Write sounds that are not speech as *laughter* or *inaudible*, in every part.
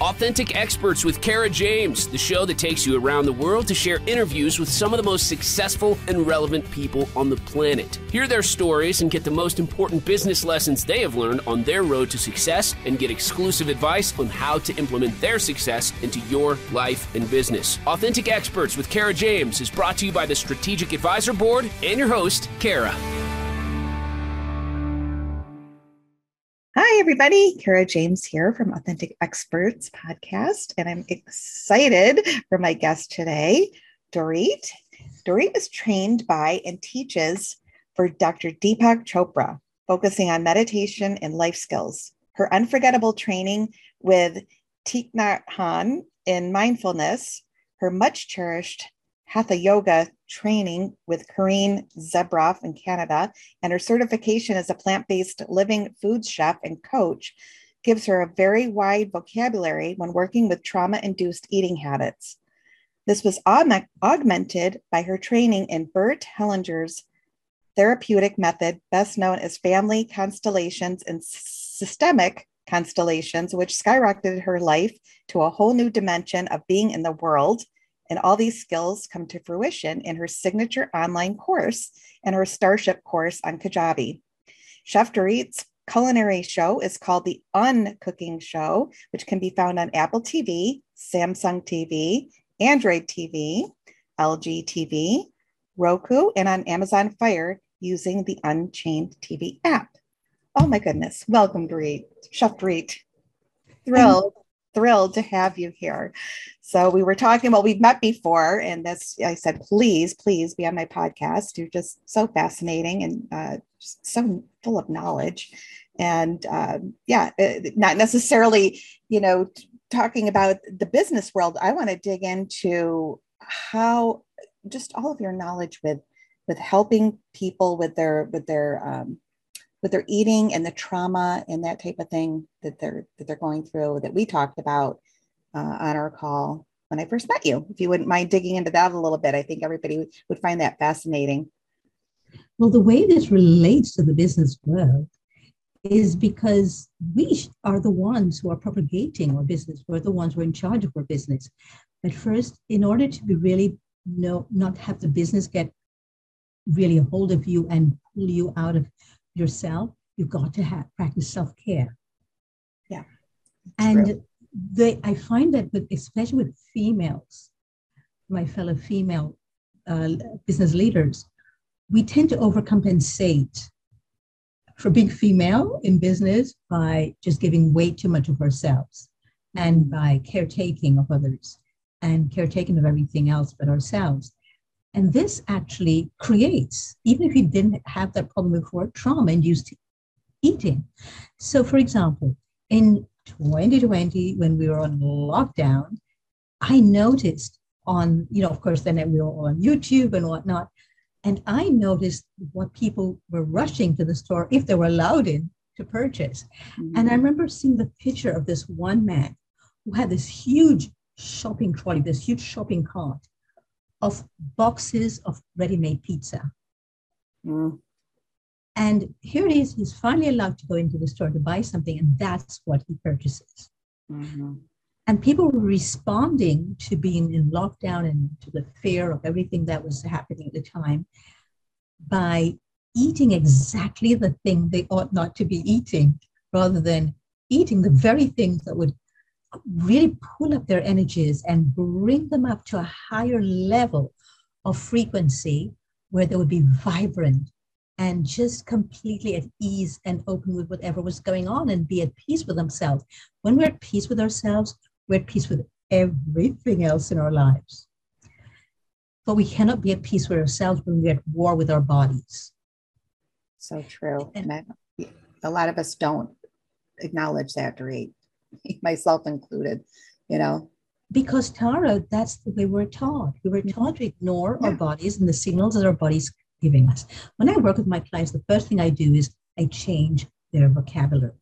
Authentic Experts with Kara James, the show that takes you around the world to share interviews with some of the most successful and relevant people on the planet. Hear their stories and get the most important business lessons they have learned on their road to success and get exclusive advice on how to implement their success into your life and business. Authentic Experts with Kara James is brought to you by the Strategic Advisor Board and your host, Kara. Everybody. Kara James here from Authentic Experts podcast, and I'm excited for my guest today, Doreet. Doreet is trained by and teaches for Dr. Deepak Chopra, focusing on meditation and life skills. Her unforgettable training with Thich Nhat Hanh in mindfulness, her much cherished Hatha Yoga training with Kareen Zebroff in Canada, and her certification as a plant based living foods chef and coach gives her a very wide vocabulary when working with trauma induced eating habits. This was aug- augmented by her training in Bert Hellinger's therapeutic method, best known as family constellations and systemic constellations, which skyrocketed her life to a whole new dimension of being in the world and all these skills come to fruition in her signature online course and her Starship course on Kajabi. Chef Doreet's culinary show is called The Uncooking Show, which can be found on Apple TV, Samsung TV, Android TV, LG TV, Roku, and on Amazon Fire using the Unchained TV app. Oh my goodness. Welcome, Doreet. Chef Doreet. Thrilled thrilled to have you here. So we were talking, well, we've met before, and this I said, please, please be on my podcast. You're just so fascinating and uh, so full of knowledge. And um, yeah, uh, not necessarily, you know, talking about the business world. I want to dig into how just all of your knowledge with with helping people with their with their um, with their eating and the trauma and that type of thing that they're that they're going through that we talked about uh, on our call when I first met you. If you wouldn't mind digging into that a little bit, I think everybody would find that fascinating. Well, the way this relates to the business world is because we are the ones who are propagating our business. We're the ones who are in charge of our business. But first, in order to be really no, not have the business get really a hold of you and pull you out of yourself, you've got to have practice self-care. Yeah. And they I find that with especially with females, my fellow female uh, business leaders, we tend to overcompensate for being female in business by just giving way too much of ourselves and by caretaking of others and caretaking of everything else but ourselves. And this actually creates, even if you didn't have that problem before, trauma induced eating. So, for example, in 2020, when we were on lockdown, I noticed on, you know, of course, then we were on YouTube and whatnot. And I noticed what people were rushing to the store if they were allowed in to purchase. Mm-hmm. And I remember seeing the picture of this one man who had this huge shopping trolley, this huge shopping cart of boxes of ready-made pizza. Mm. And here it is, he's finally allowed to go into the store to buy something, and that's what he purchases. Mm-hmm. And people were responding to being in lockdown and to the fear of everything that was happening at the time by eating exactly the thing they ought not to be eating, rather than eating the very things that would really pull up their energies and bring them up to a higher level of frequency where they would be vibrant and just completely at ease and open with whatever was going on and be at peace with themselves. When we're at peace with ourselves, we're at peace with everything else in our lives. But we cannot be at peace with ourselves when we're at war with our bodies. So true. And I, a lot of us don't acknowledge that, Doreet. *laughs* myself included, you know. Because Kara, that's the way we're taught. We were taught to ignore yeah. our bodies and the signals that our bodies giving us. When I work with my clients, the first thing I do is I change their vocabulary.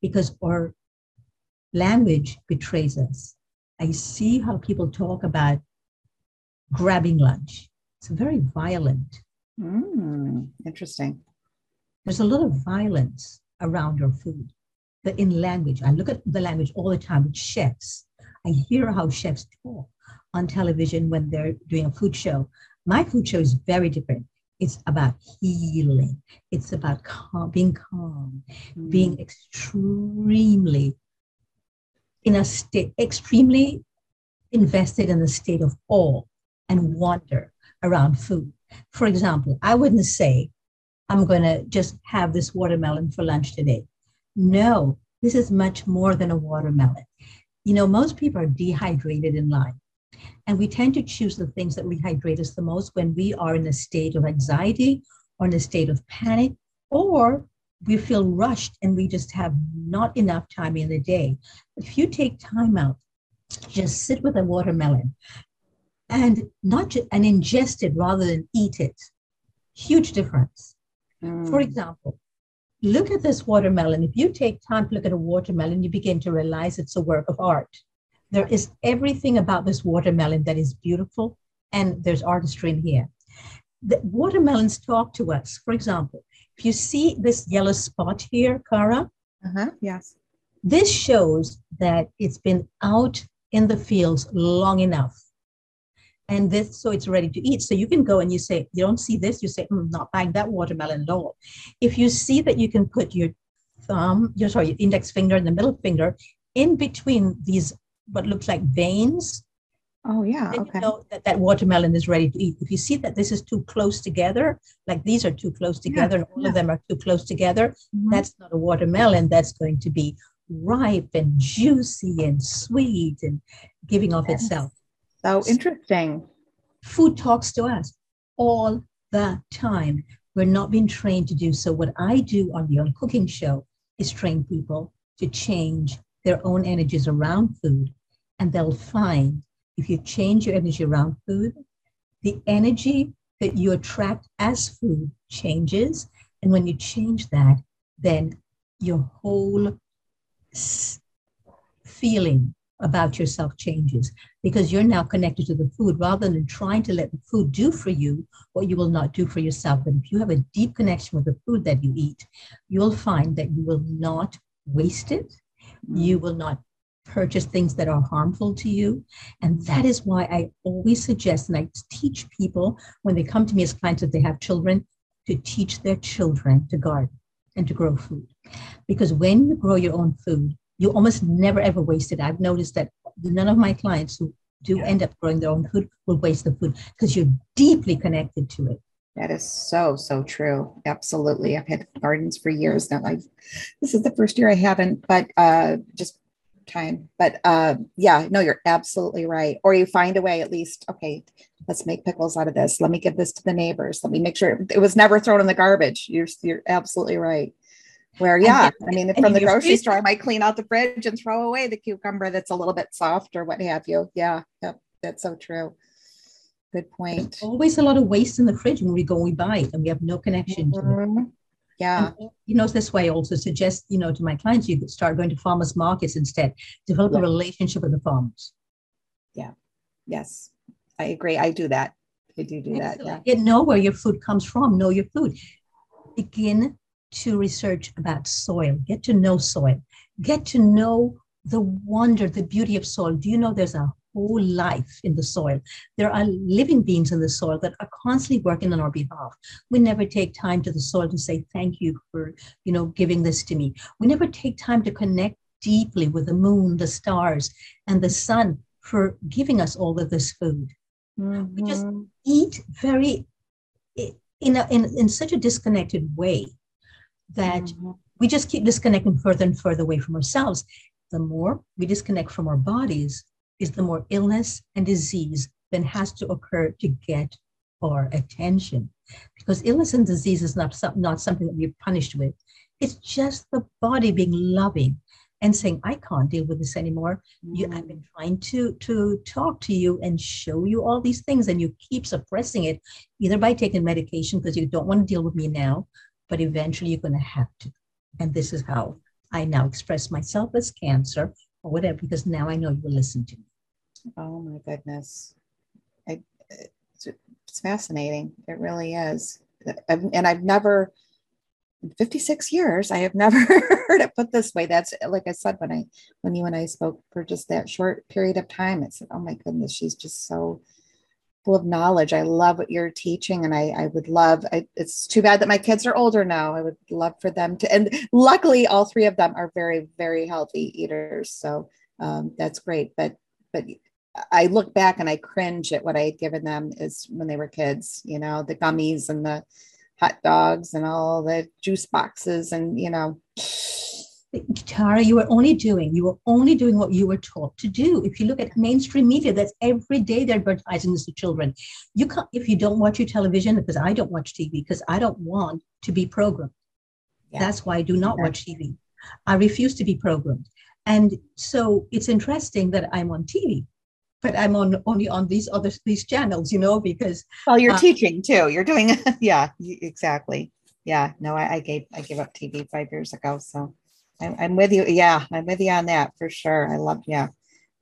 Because our language betrays us. I see how people talk about grabbing lunch. It's very violent. Mm, interesting. There's a lot of violence around our food. The in language. I look at the language all the time with chefs. I hear how chefs talk on television when they're doing a food show. My food show is very different. It's about healing. It's about calm, being calm, mm. being extremely in a state, extremely invested in a state of awe and wonder around food. For example, I wouldn't say, I'm going to just have this watermelon for lunch today. No, this is much more than a watermelon. You know, most people are dehydrated in life. And we tend to choose the things that rehydrate us the most when we are in a state of anxiety or in a state of panic, or we feel rushed and we just have not enough time in the day. If you take time out, just sit with a watermelon and not ju- and ingest it rather than eat it. Huge difference. Mm. For example, look at this watermelon. If you take time to look at a watermelon, you begin to realize it's a work of art. There is everything about this watermelon that is beautiful, and there's artistry in here. The watermelons talk to us. For example, if you see this yellow spot here, Kara, uh-huh, yes, this shows that it's been out in the fields long enough. And this, so it's ready to eat. So you can go and you say, you don't see this, you say, mm, not buying that watermelon at all. If you see that you can put your thumb, your sorry, your index finger and the middle finger in between these what looks like veins. Oh yeah. okay. You know that that watermelon is ready to eat. If you see that this is too close together, like these are too close together, yeah, and all yeah. of them are too close together, mm-hmm. that's not a watermelon. That's going to be ripe and juicy and sweet and giving off yes. itself. So interesting. Food talks to us all the time. We're not being trained to do so. What I do on the Uncooking Show is train people to change their own energies around food and they'll find if you change your energy around food, the energy that you attract as food changes. And when you change that, then your whole feeling about yourself changes because you're now connected to the food rather than trying to let the food do for you what you will not do for yourself. But if you have a deep connection with the food that you eat, you'll find that you will not waste it. Mm. You will not purchase things that are harmful to you. And that is why I always suggest and I teach people when they come to me as clients if they have children to teach their children to garden and to grow food. Because when you grow your own food, you almost never ever waste it. I've noticed that none of my clients who do end up growing their own food will waste the food because you're deeply connected to it. That is so, so true. Absolutely. I've had gardens for years now. I've, this is the first year I haven't, but uh, just time. But uh, yeah, no, you're absolutely right. Or you find a way at least, okay, let's make pickles out of this. Let me give this to the neighbors. Let me make sure it was never thrown in the garbage. You're, you're absolutely right. Where, yeah, I mean, from the grocery store, I might clean out the fridge and throw away the cucumber that's a little bit soft or what have you. Yeah, yep, that's so true. Good point. There's always a lot of waste in the fridge when we go we buy it and we have no connection mm-hmm. to it. Yeah. And, you know, this way I also suggest, you know, to my clients, you could start going to farmers markets instead, develop yeah. a relationship with the farmers. Yeah. Yes. I agree. I do that. I do do Excellent. that. Yeah. Get know where your food comes from. Know your food. Begin to research about soil. Get to know soil. Get to know the wonder, the beauty of soil. Do you know there's a whole life in the soil. There are living beings in the soil that are constantly working on our behalf. We never take time to the soil to say thank you for, you know, giving this to me. We never take time to connect deeply with the moon, the stars, and the sun for giving us all of this food. Mm-hmm. We just mm-hmm. eat very in, a, in, in such a disconnected way that mm-hmm. we just keep disconnecting further and further away from ourselves. The more we disconnect from our bodies, is the more illness and disease then has to occur to get our attention. Because illness and disease is not, not something that we're punished with. It's just the body being loving and saying, I can't deal with this anymore. Mm. You, I've been trying to, to talk to you and show you all these things, and you keep suppressing it, either by taking medication because you don't want to deal with me now, but eventually you're going to have to. And this is how I now express myself as cancer or whatever, because now I know you will listen to me. Oh my goodness. I, it's, it's fascinating. It really is. and I've never, in 56 years, I have *laughs* never heard it put this way. That's like I said when I when you and I spoke for just that short period of time. It said, "Oh my goodness, she's just so full of knowledge. I love what you're teaching, and I I would love. I, it's too bad that my kids are older now. I would love for them to. And luckily, all three of them are very very healthy eaters, so um, that's great. But but I look back and I cringe at what I had given them is when they were kids. You know, the gummies and the hot dogs and all the juice boxes and you know Kara, you were only doing you were only doing what you were taught to do. If you look at mainstream media, that's every day they're advertising this to children. You can't if you don't watch your television because I don't watch TV because I don't want to be programmed. Yeah. That's why I do not watch TV. I refuse to be programmed, and so it's interesting that I'm on TV but I'm on only on these other these channels, you know, because well, you're uh, teaching too. You're doing *laughs* yeah, exactly. Yeah, no, I, I, gave I gave up TV five years ago, so I'm, I'm with you. Yeah, I'm with you on that for sure. I love yeah,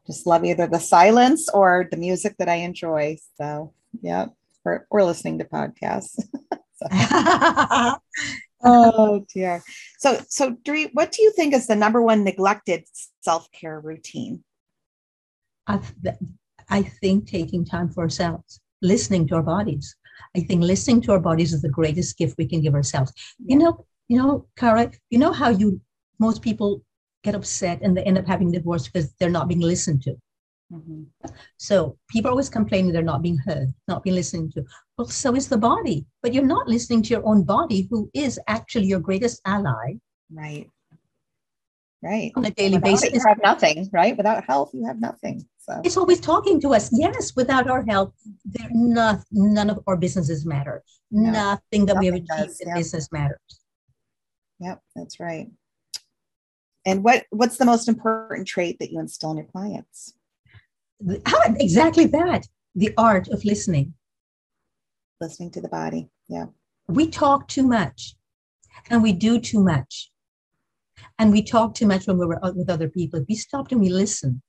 just love either the silence or the music that I enjoy. So yeah, or or listening to podcasts. *laughs* *laughs* oh dear. So so Dree, what do you think is the number one neglected self care routine? I, I think taking time for ourselves, listening to our bodies. I think listening to our bodies is the greatest gift we can give ourselves. Yeah. You know, you know, Kara, you know how you most people get upset and they end up having divorce because they're not being listened to. Mm-hmm. So people always complaining they're not being heard, not being listened to. Well, so is the body, but you're not listening to your own body, who is actually your greatest ally. Right. Right. On a daily Without basis. It, you have nothing, right? Without health, you have nothing. So it's always talking to us. Yes, without our help, there not none of our businesses matter. No, Nothing that we have achieved in business matters. Yep, that's right. And what what's the most important trait that you instill in your clients? How, exactly that. The art of listening. Listening to the body. Yeah. We talk too much and we do too much. And we talk too much when we were with other people. If we stopped and we listen,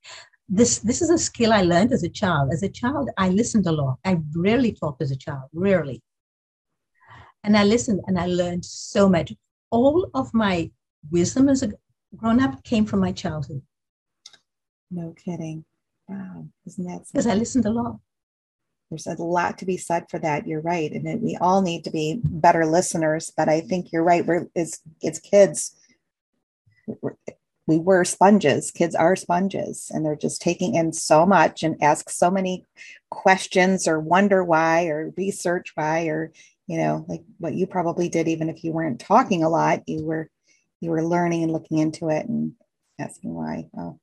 this this is a skill I learned as a child. As a child, I listened a lot. I rarely talked as a child, rarely. And I listened and I learned so much. All of my wisdom as a grown up came from my childhood. No kidding. Wow. Isn't that because I listened a lot. There's a lot to be said for that. You're right. And we all need to be better listeners. But I think you're right. We're it's it's kids we were sponges. Kids are sponges and they're just taking in so much and ask so many questions or wonder why or research why or you know like what you probably did even if you weren't talking a lot you were you were learning and looking into it and asking why oh.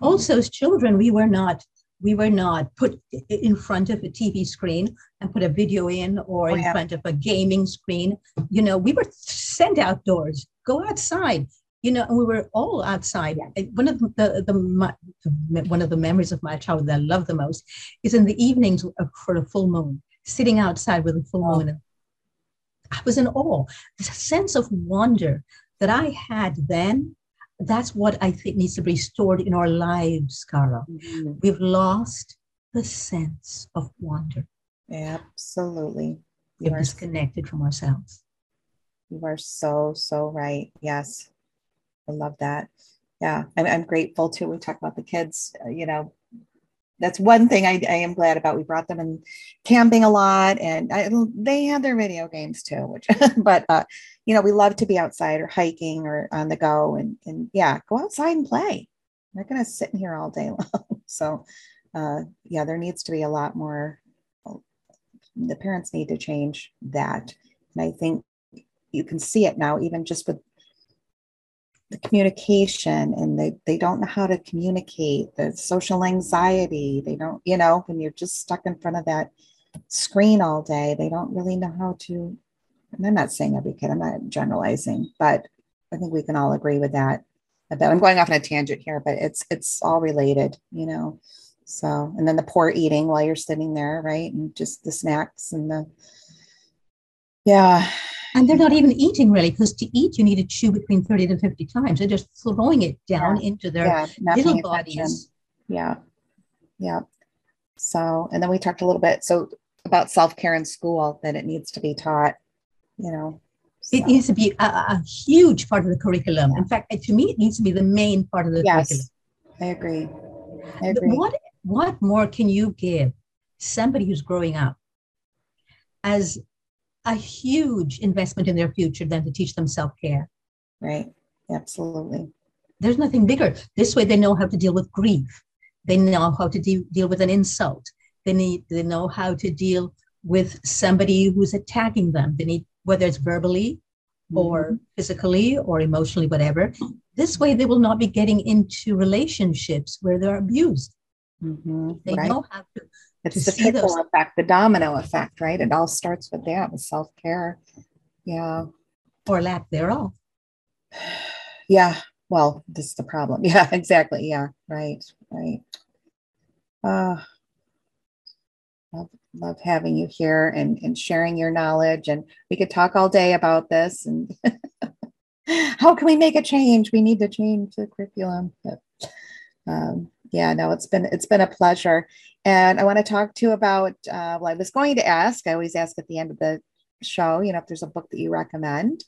also as children we were not we were not put in front of a tv screen and put a video in or oh, in yeah. front of a gaming screen you know we were sent outdoors go outside you know, and we were all outside. One of the, the, the, one of the memories of my childhood that I love the most is in the evenings for a full moon, sitting outside with a full oh. moon. I was in awe. This sense of wonder that I had then. That's what I think needs to be restored in our lives, Kara. Mm-hmm. We've lost the sense of wonder. Absolutely. We're disconnected from ourselves. You are so, so right. Yes. I love that. Yeah, I'm, I'm grateful too. We talk about the kids, uh, you know, that's one thing I, I, am glad about. We brought them in camping a lot, and I, they had their video games too. Which, *laughs* but uh, you know, we love to be outside or hiking or on the go, and and yeah, go outside and play. They're not gonna sit in here all day *laughs* long. so, uh, yeah, there needs to be a lot more. The parents need to change that, and I think you can see it now, even just with the communication and they, they don't know how to communicate the social anxiety they don't you know when you're just stuck in front of that screen all day they don't really know how to and i'm not saying every kid i'm not generalizing but i think we can all agree with that. But i'm going off on a tangent here but it's it's all related you know? So and then the poor eating while you're sitting there right? And just the snacks and the yeah and they're not even eating really, because to eat, you need to chew between 30 to 50 times. They're just throwing it down yeah. into their yeah, little bodies. Yeah. Yeah. So, and then we talked a little bit so about self care in school that it needs to be taught, you know, So. It needs to be a, a, huge part of the curriculum. In fact, to me, it needs to be the main part of the yes, curriculum. I agree. I agree. What what more can you give somebody who's growing up as a huge investment in their future than to teach them self-care? Right. Absolutely. There's nothing bigger. This way they know how to deal with grief. They know how to de- deal with an insult. They need they know how to deal with somebody who's attacking them. They need whether it's verbally or mm-hmm. physically or emotionally, whatever. This way, they will not be getting into relationships where they're abused. Mm-hmm. They right. know how to. It's the trickle those. effect, the domino effect, right? It all starts with that, with self care. Yeah. Or lack thereof. *sighs* Yeah. Well, this is the problem. *laughs* Yeah, exactly. Yeah. Right. Right. Uh, love, love having you here and, and sharing your knowledge. And we could talk all day about this and *laughs* how can we make a change? We need to change the curriculum. But, um, yeah, no, it's been it's been a pleasure. And I want to talk to you about uh, well, I was going to ask, I always ask at the end of the show, you know, if there's a book that you recommend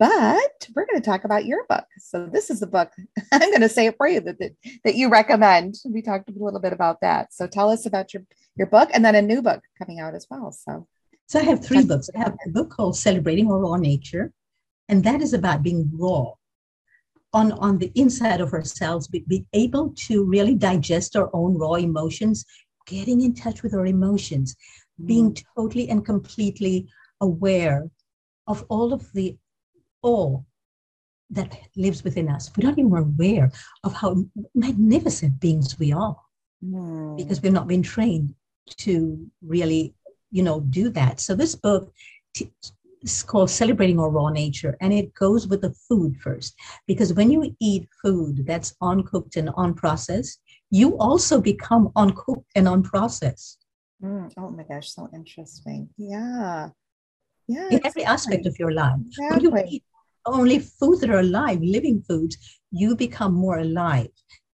but we're going to talk about your book. So this is the book *laughs* I'm going to say it for you that, that, that you recommend. We talked a little bit about that. So tell us about your your book and then a new book coming out as well. So so I have three books. I have a book called Celebrating Our Raw Nature, and that is about being raw on on the inside of ourselves, be, be able to really digest our own raw emotions, getting in touch with our emotions, being mm. totally and completely aware of all of the all that lives within us. We're not even aware of how magnificent beings we are mm. because we've not been trained to really, you know, do that. So this book t- is called Celebrating Our Raw Nature, and it goes with the food first. Because when you eat food that's uncooked and unprocessed, you also become uncooked and unprocessed. Mm. Oh my gosh, so interesting. Yeah. Yeah. In every aspect of your life. Exactly. When you eat only foods that are alive, living foods, you become more alive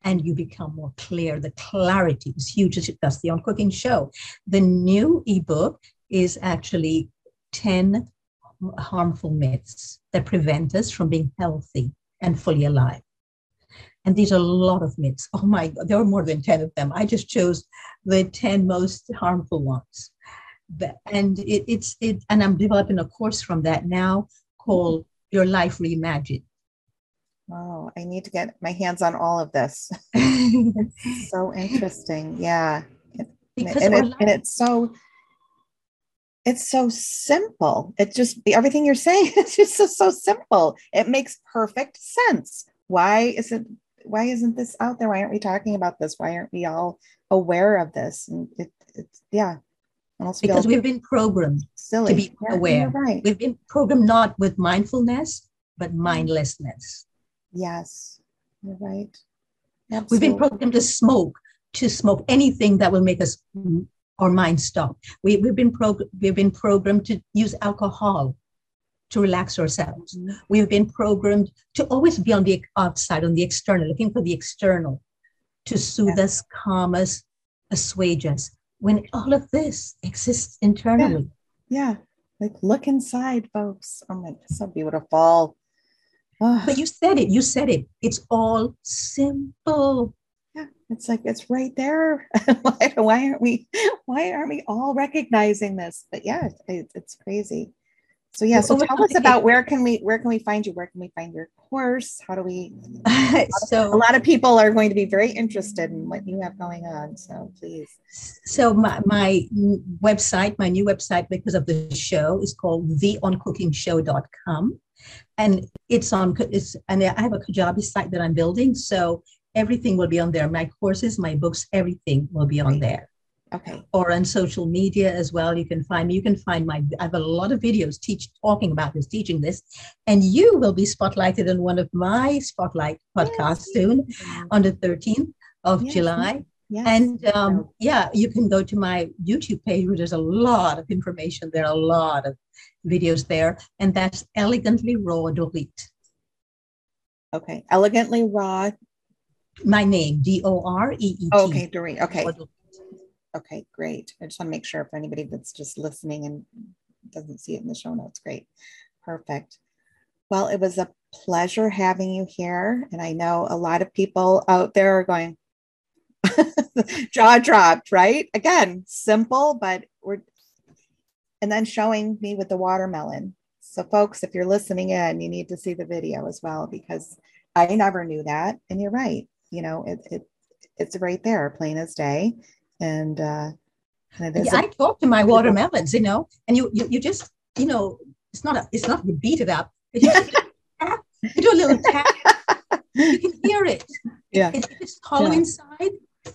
and you become more clear. The clarity is huge. That's the Uncooking Show. The new ebook is actually 10 harmful myths that prevent us from being healthy and fully alive. And these are a lot of myths. Oh my God, there are more than 10 of them. I just chose the 10 most harmful ones. And it, it's it, and I'm developing a course from that now called your life reimagined. Oh, I need to get my hands on all of this. *laughs* so interesting. Yeah. Because and, it, and it's so it's so simple. It just everything you're saying *laughs* is just so, so simple. It makes perfect sense. Why is it why isn't this out there? Why aren't we talking about this? Why aren't we all aware of this? And it, it's yeah, because we've been programmed silly. to be yeah, aware. Right. We've been programmed not with mindfulness, but mindlessness. Yes, you're right. Absolutely. We've been programmed to smoke, to smoke anything that will make us mm, our mind stop. We, we've been prog- we've been programmed to use alcohol to relax ourselves. Mm-hmm. We've been programmed to always be on the outside, on the external, looking for the external to soothe us, calm us, assuage us when all of this exists internally. Yeah. yeah. Like look inside, folks. Oh my, so beautiful. Oh. But you said it. You said it. It's all simple. Yeah, it's like it's right there. *laughs* why, why aren't we? Why aren't we all recognizing this? But yeah, it, it's crazy. So yeah, so oh tell us about where can we where can we find you? Where can we find your course? How do we? *laughs* so a lot of people are going to be very interested in what you have going on. So please. So my, my website, my new website because of the show is called theuncookingshow.com. And it's on it's and I have a Kajabi site that I'm building. So everything will be on there. My courses, my books, everything will be on there. Okay. Or on social media as well. You can find me. You can find my. I have a lot of videos teach talking about this, teaching this, and you will be spotlighted in one of my spotlight podcasts yes. soon, on the 13th of yes. July. Yes. And um, yeah, you can go to my YouTube page where there's a lot of information. There are a lot of videos there, and that's elegantly raw Doreet. Okay, elegantly raw. My name, D O R E E T. Okay, Doreet. Okay. Okay, great. I just want to make sure if anybody that's just listening and doesn't see it in the show notes, great. Perfect. Well, it was a pleasure having you here. And I know a lot of people out there are going, *laughs* jaw dropped, right? Again, simple, but we're, and then showing me with the watermelon. So, folks, if you're listening in, you need to see the video as well because I never knew that. And you're right. You know, it, it it's right there, plain as day. And, uh, yeah, a- I talk to my *laughs* watermelons, you know, and you, you, you just, you know, it's not a, it's not you beat it up. You, you do a little tap. you can hear it. Yeah. If it's hollow yeah. inside,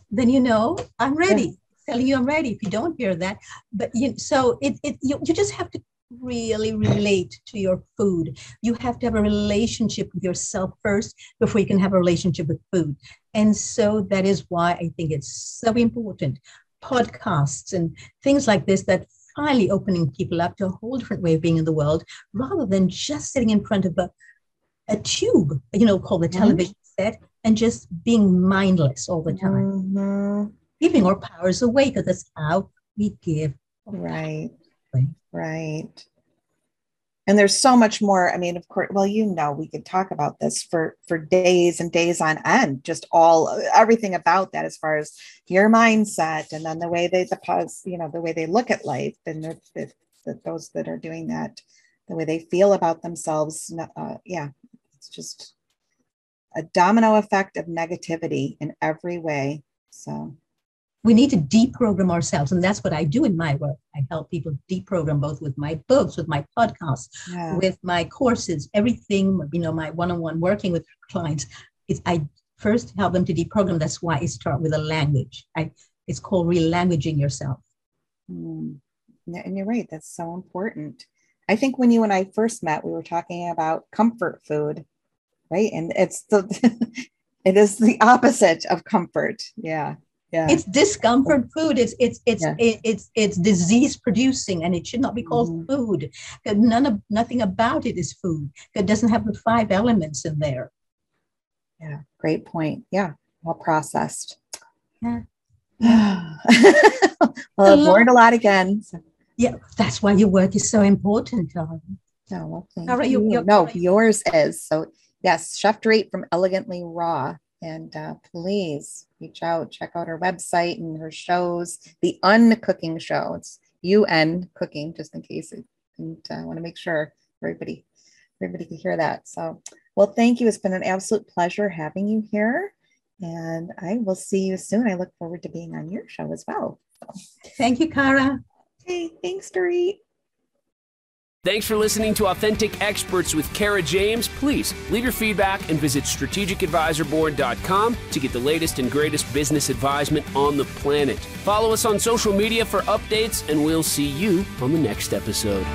then you know I'm ready. Yeah. Telling you I'm ready. If you don't hear that, but you so it, it you, you just have to really relate to your food. You have to have a relationship with yourself first before you can have a relationship with food. And so that is why I think it's so important. Podcasts and things like this that finally opening people up to a whole different way of being in the world rather than just sitting in front of a, a tube, you know, called the mm-hmm. television set and just being mindless all the time. Mm-hmm. Giving our powers away because that's how we give. Right. Right. And there's so much more. I mean, of course, well, you know, we could talk about this for for days and days on end, just all everything about that as far as your mindset and then the way they the pause, you know, the way they look at life and the, the, the those that are doing that, the way they feel about themselves. Uh, yeah, it's just a domino effect of negativity in every way. So we need to deprogram ourselves and that's what i do in my work. I help people deprogram both with my books with my podcasts yeah. with my courses everything you know my one-on-one working with clients. Is i first help them to deprogram. That's why i start with a language. I, it's called relanguaging yourself. Mm. and you're right. That's so important. I think when you and i first met we were talking about comfort food right? And it's the *laughs* it is the opposite of comfort. Yeah yeah. it's discomfort food. It's it's it's yeah. it, it's it's disease producing and it should not be called mm-hmm. food. None of nothing about it is food. It doesn't have the five elements in there. Yeah. Great point. Yeah. Well processed. Yeah. *sighs* Well i've learned a lot again. So. yeah that's why your work is so important Kara. no well, thank you. You, no yours is. So yes chef Doreet from elegantly raw and uh, please reach out, check out her website and her shows, the Uncooking Show. It's UN Cooking, just in case. And I uh, want to make sure everybody, everybody can hear that. So, well, thank you. It's been an absolute pleasure having you here. And I will see you soon. I look forward to being on your show as well. So. Thank you, Kara. Hey, thanks, Doreet. Thanks for listening to Authentic Experts with Kara James. Please leave your feedback and visit strategicadvisorboard.com to get the latest and greatest business advisement on the planet. Follow us on social media for updates, and we'll see you on the next episode.